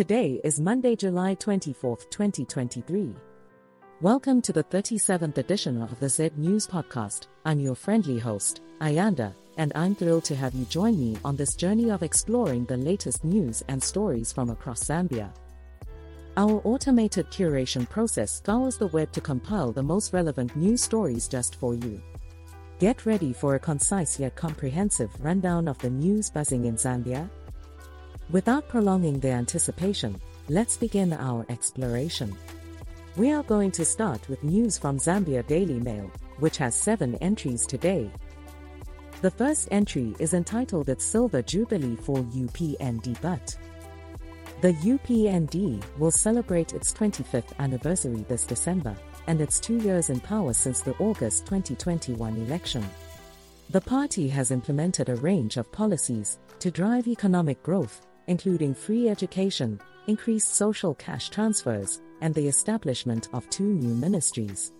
Today is Monday, July 24, 2023. Welcome to the 37th edition of the Z News Podcast. I'm your friendly host, Ayanda, and I'm thrilled to have you join me on this journey of exploring the latest news and stories from across Zambia. Our automated curation process scours the web to compile the most relevant news stories just for you. Get ready for a concise yet comprehensive rundown of the news buzzing in Zambia. Without prolonging the anticipation, let's begin our exploration. We are going to start with news from Zambia Daily Mail, which has seven entries today. The first entry is entitled It's Silver Jubilee for UPND But. The UPND will celebrate its 25th anniversary this December and its two years in power since the August 2021 election. The party has implemented a range of policies to drive economic growth, including free education, increased social cash transfers, and the establishment of two new ministries.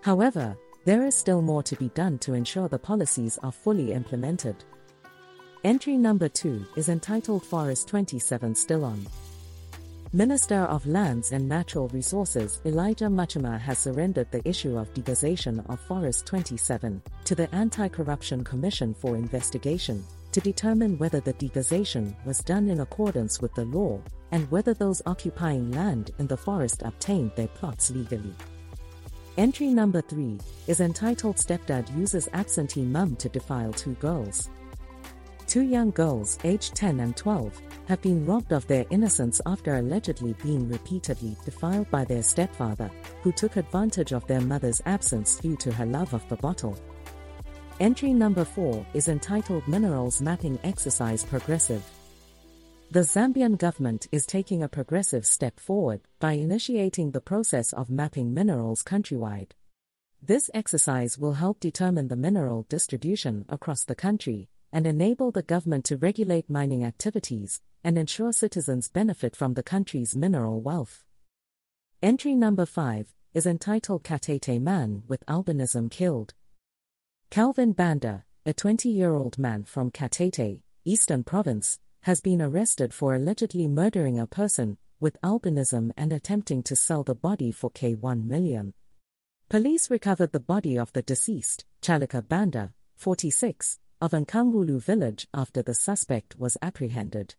However, there is still more to be done to ensure the policies are fully implemented. Entry number 2 is entitled Forest 27 Still On. Minister of Lands and Natural Resources Elijah Muchima has surrendered the issue of degazation of Forest 27 to the Anti-Corruption Commission for investigation to determine whether the degazation was done in accordance with the law and whether those occupying land in the forest obtained their plots legally. Entry number 3 is entitled Stepdad Uses Absentee Mum to Defile Two Girls. Two young girls, aged 10 and 12, have been robbed of their innocence after allegedly being repeatedly defiled by their stepfather, who took advantage of their mother's absence due to her love of the bottle. Entry number 4 is entitled Minerals Mapping Exercise Progressive. The Zambian government is taking a progressive step forward by initiating the process of mapping minerals countrywide. This exercise will help determine the mineral distribution across the country and enable the government to regulate mining activities and ensure citizens benefit from the country's mineral wealth. Entry number 5 is entitled Katete Man with Albinism Killed. Calvin Banda, a 20 year old man from Katete, Eastern Province, has been arrested for allegedly murdering a person with albinism and attempting to sell the body for K1 million. Police recovered the body of the deceased, Chalika Banda, 46, of Nkangulu village after the suspect was apprehended.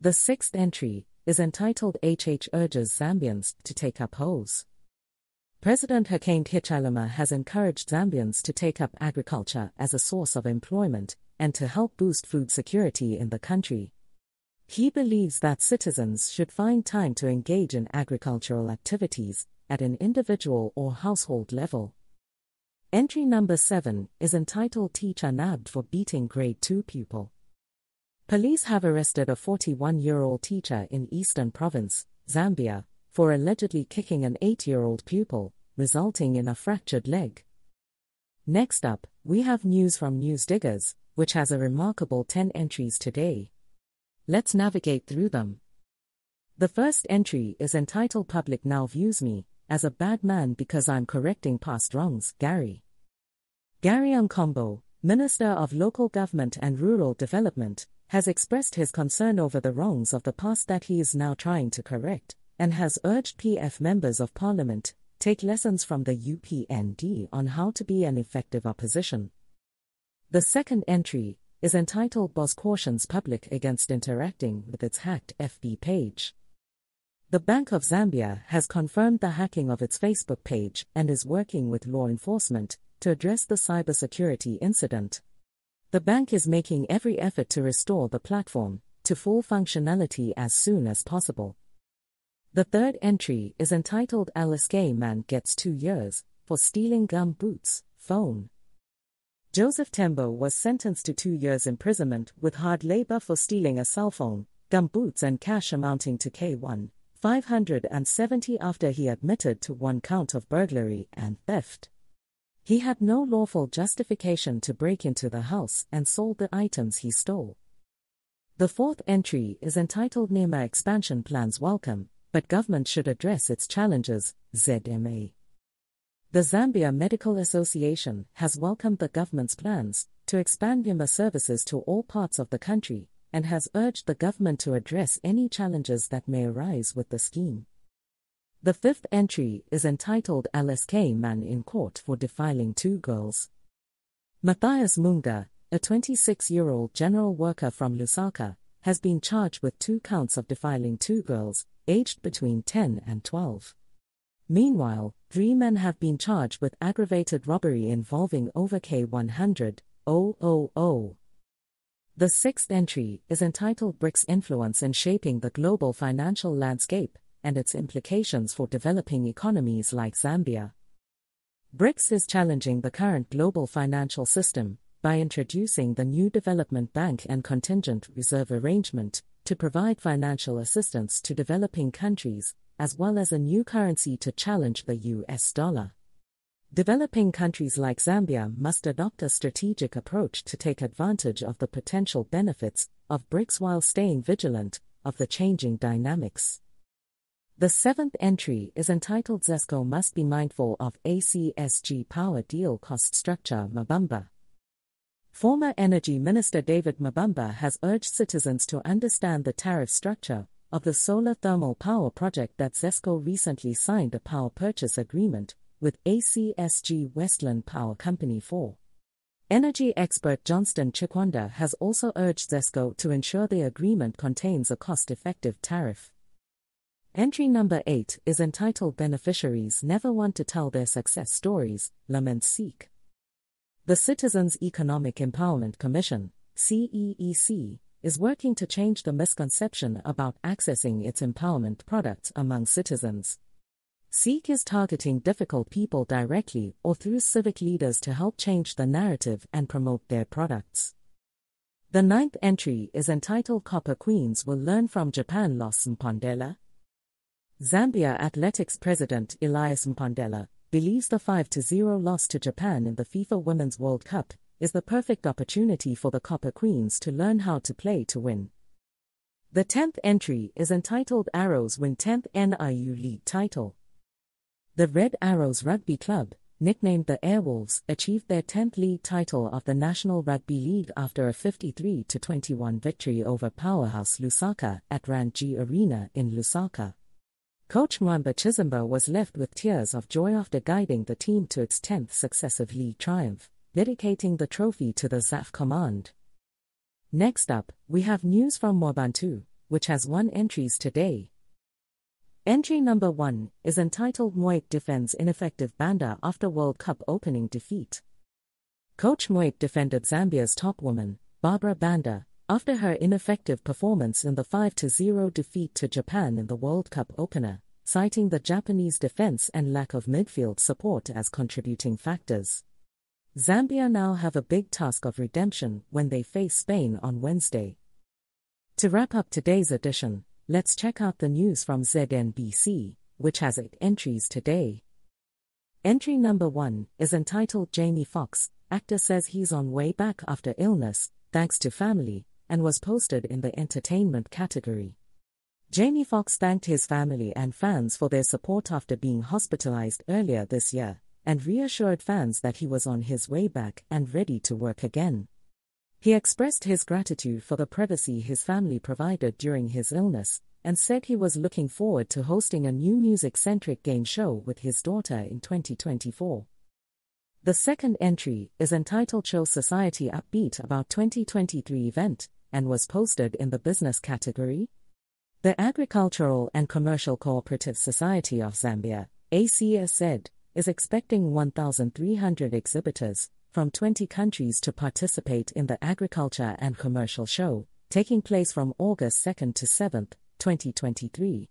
The sixth entry is entitled HH urges Zambians to take up hoes. President Hakainde Hichilema has encouraged Zambians to take up agriculture as a source of employment and to help boost food security in the country. He believes that citizens should find time to engage in agricultural activities at an individual or household level. Entry number 7 is entitled Teacher Nabbed for Beating Grade 2 Pupil. Police have arrested a 41 year old teacher in Eastern Province, Zambia, for allegedly kicking an 8 year old pupil, resulting in a fractured leg. Next up, we have news from Newsdiggers, which has a remarkable 10 entries today. Let's navigate through them. The first entry is entitled Public Now Views Me, as a bad man because I'm correcting past wrongs, Gary. Gary Nkombo, Minister of Local Government and Rural Development, has expressed his concern over the wrongs of the past that he is now trying to correct, and has urged PF members of parliament take lessons from the UPND on how to be an effective opposition. The second entry is entitled BoZ Cautions Public Against Interacting with its hacked FB page. The Bank of Zambia has confirmed the hacking of its Facebook page and is working with law enforcement to address the cybersecurity incident. The bank is making every effort to restore the platform to full functionality as soon as possible. The third entry is entitled Alice Gay Man Gets Two Years for Stealing Gum Boots, Phone. Joseph Tembo was sentenced to two years imprisonment with hard labor for stealing a cell phone, gum boots, and cash amounting to K1. 570 after he admitted to one count of burglary and theft. He had no lawful justification to break into the house and sold the items he stole. The fourth entry is entitled NHIMA Expansion Plans Welcome, but government should address its challenges, ZMA. The Zambia Medical Association has welcomed the government's plans to expand NHIMA services to all parts of the country, and has urged the government to address any challenges that may arise with the scheme. The fifth entry is entitled LSK Man in Court for Defiling Two Girls. Matthias Munga, a 26 year old general worker from Lusaka, has been charged with two counts of defiling two girls, aged between 10 and 12. Meanwhile, three men have been charged with aggravated robbery involving over K100 000. The sixth entry is entitled BRICS Influence in Shaping the Global Financial Landscape and Its Implications for Developing Economies like Zambia. BRICS is challenging the current global financial system by introducing the new Development Bank and Contingent Reserve Arrangement to provide financial assistance to developing countries as well as a new currency to challenge the US dollar. Developing countries like Zambia must adopt a strategic approach to take advantage of the potential benefits of BRICS while staying vigilant of the changing dynamics. The seventh entry is entitled ZESCO must be mindful of ACSG power deal cost structure Mabumba. Former Energy Minister David Mabumba has urged citizens to understand the tariff structure of the solar thermal power project that ZESCO recently signed a power purchase agreement with ACSG Westland Power Company for. Energy expert Johnston Chikwanda has also urged ZESCO to ensure the agreement contains a cost effective tariff. Entry number 8 is entitled Beneficiaries Never Want to Tell Their Success Stories, Lament CEEC. The Citizens Economic Empowerment Commission, CEEC, is working to change the misconception about accessing its empowerment products among citizens. CEEC is targeting difficult people directly or through civic leaders to help change the narrative and promote their products. The ninth entry is entitled Copper Queens Will Learn from Japan Loss Mpondela. Zambia Athletics President Elias Mpondela believes the 5 0 loss to Japan in the FIFA Women's World Cup is the perfect opportunity for the Copper Queens to learn how to play to win. The 10th entry is entitled Arrows Win 10th NIU League Title. The Red Arrows Rugby Club, nicknamed the Airwolves, achieved their 10th league title of the National Rugby League after a 53 21 victory over powerhouse Lusaka at Rand-G Arena in Lusaka. Coach Mwamba Chizimba was left with tears of joy after guiding the team to its 10th successive league triumph dedicating the trophy to the ZAF command. Next up, we have news from Mwebantu, which has one entries today. Entry number 1 is entitled Mwape defends ineffective Banda after World Cup opening defeat. Coach Mwape defended Zambia's top woman, Barbara Banda, after her ineffective performance in the 5 0 defeat to Japan in the World Cup opener, citing the Japanese defense and lack of midfield support as contributing factors. Zambia now have a big task of redemption when they face Spain on Wednesday. To wrap up today's edition, let's check out the news from ZNBC, which has eight entries today. Entry number one is entitled Jamie Foxx, actor says he's on way back after illness, thanks to family, and was posted in the entertainment category. Jamie Foxx thanked his family and fans for their support after being hospitalized earlier this year and reassured fans that he was on his way back and ready to work again. He expressed his gratitude for the privacy his family provided during his illness and said he was looking forward to hosting a new music centric game show with his daughter in 2024. The second entry is entitled Show Society Upbeat about 2023 event and was posted in the business category. The Agricultural and Commercial Cooperative Society of Zambia, ACSZ, is expecting 1,300 exhibitors from 20 countries to participate in the Agriculture and Commercial Show, taking place from August 2nd to 7th, 2023.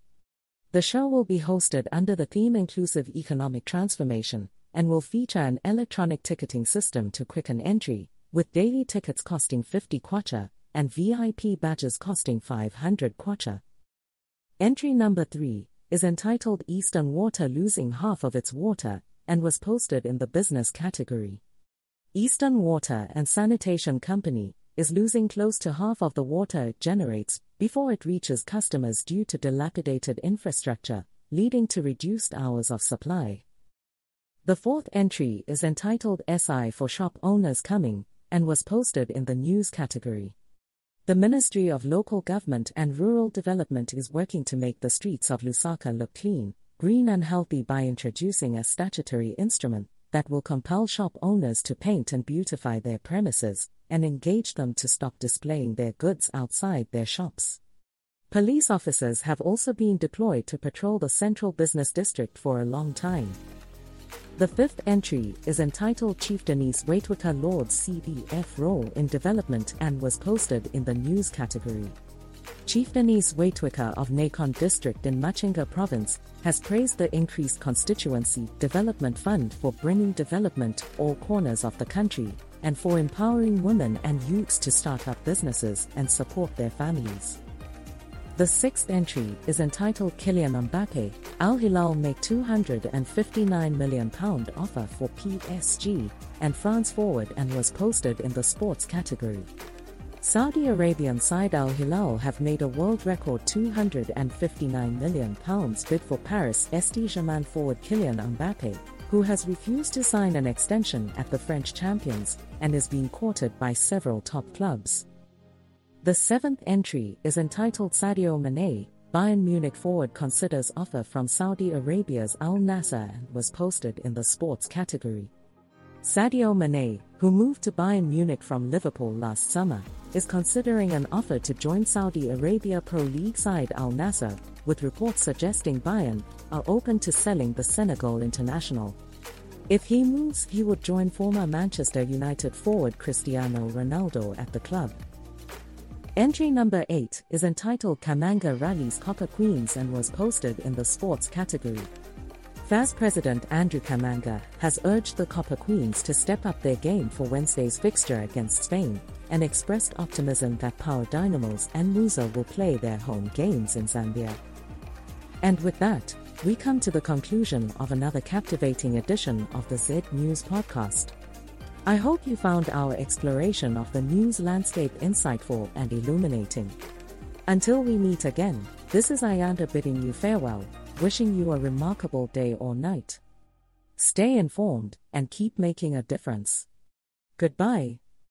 The show will be hosted under the theme Inclusive Economic Transformation and will feature an electronic ticketing system to quicken entry, with daily tickets costing 50 kwacha and VIP badges costing 500 kwacha. Entry number 3 is entitled Eastern Water Losing Half of Its Water and was posted in the business category. Eastern Water and Sanitation Company is losing close to half of the water it generates before it reaches customers due to dilapidated infrastructure, leading to reduced hours of supply. The fourth entry is entitled SI for Shop Owners Coming and was posted in the news category. The Ministry of Local Government and Rural Development is working to make the streets of Lusaka look clean, green, and healthy by introducing a statutory instrument that will compel shop owners to paint and beautify their premises and engage them to stop displaying their goods outside their shops. Police officers have also been deployed to patrol the central business district for a long time. The fifth entry is entitled Chief Denise Waitwika Lord's CDF Role in Development and was posted in the news category. Chief Denise Waitwika of Nakonde District in Muchinga Province has praised the increased constituency development fund for bringing development all corners of the country and for empowering women and youths to start up businesses and support their families. The sixth entry is entitled Kylian Mbappe. Al Hilal make £259 million offer for PSG and France forward and was posted in the sports category. Saudi Arabian side Al Hilal have made a world record £259 million bid for Paris St Germain forward Kylian Mbappe, who has refused to sign an extension at the French champions and is being courted by several top clubs. The seventh entry is entitled Sadio Mane. Bayern Munich forward considers offer from Saudi Arabia's Al Nassr and was posted in the sports category. Sadio Mane, who moved to Bayern Munich from Liverpool last summer, is considering an offer to join Saudi Arabia Pro League side Al Nassr, with reports suggesting Bayern are open to selling the Senegal international. If he moves, he would join former Manchester United forward Cristiano Ronaldo at the club. Entry number 8 is entitled Kamanga Rallies Copper Queens and was posted in the sports category. FAZ President Andrew Kamanga has urged the Copper Queens to step up their game for Wednesday's fixture against Spain and expressed optimism that Power Dynamos and Musa will play their home games in Zambia. And with that, we come to the conclusion of another captivating edition of the Z News Podcast. I hope you found our exploration of the news landscape insightful and illuminating. Until we meet again, this is Ayanda bidding you farewell, wishing you a remarkable day or night. Stay informed and keep making a difference. Goodbye.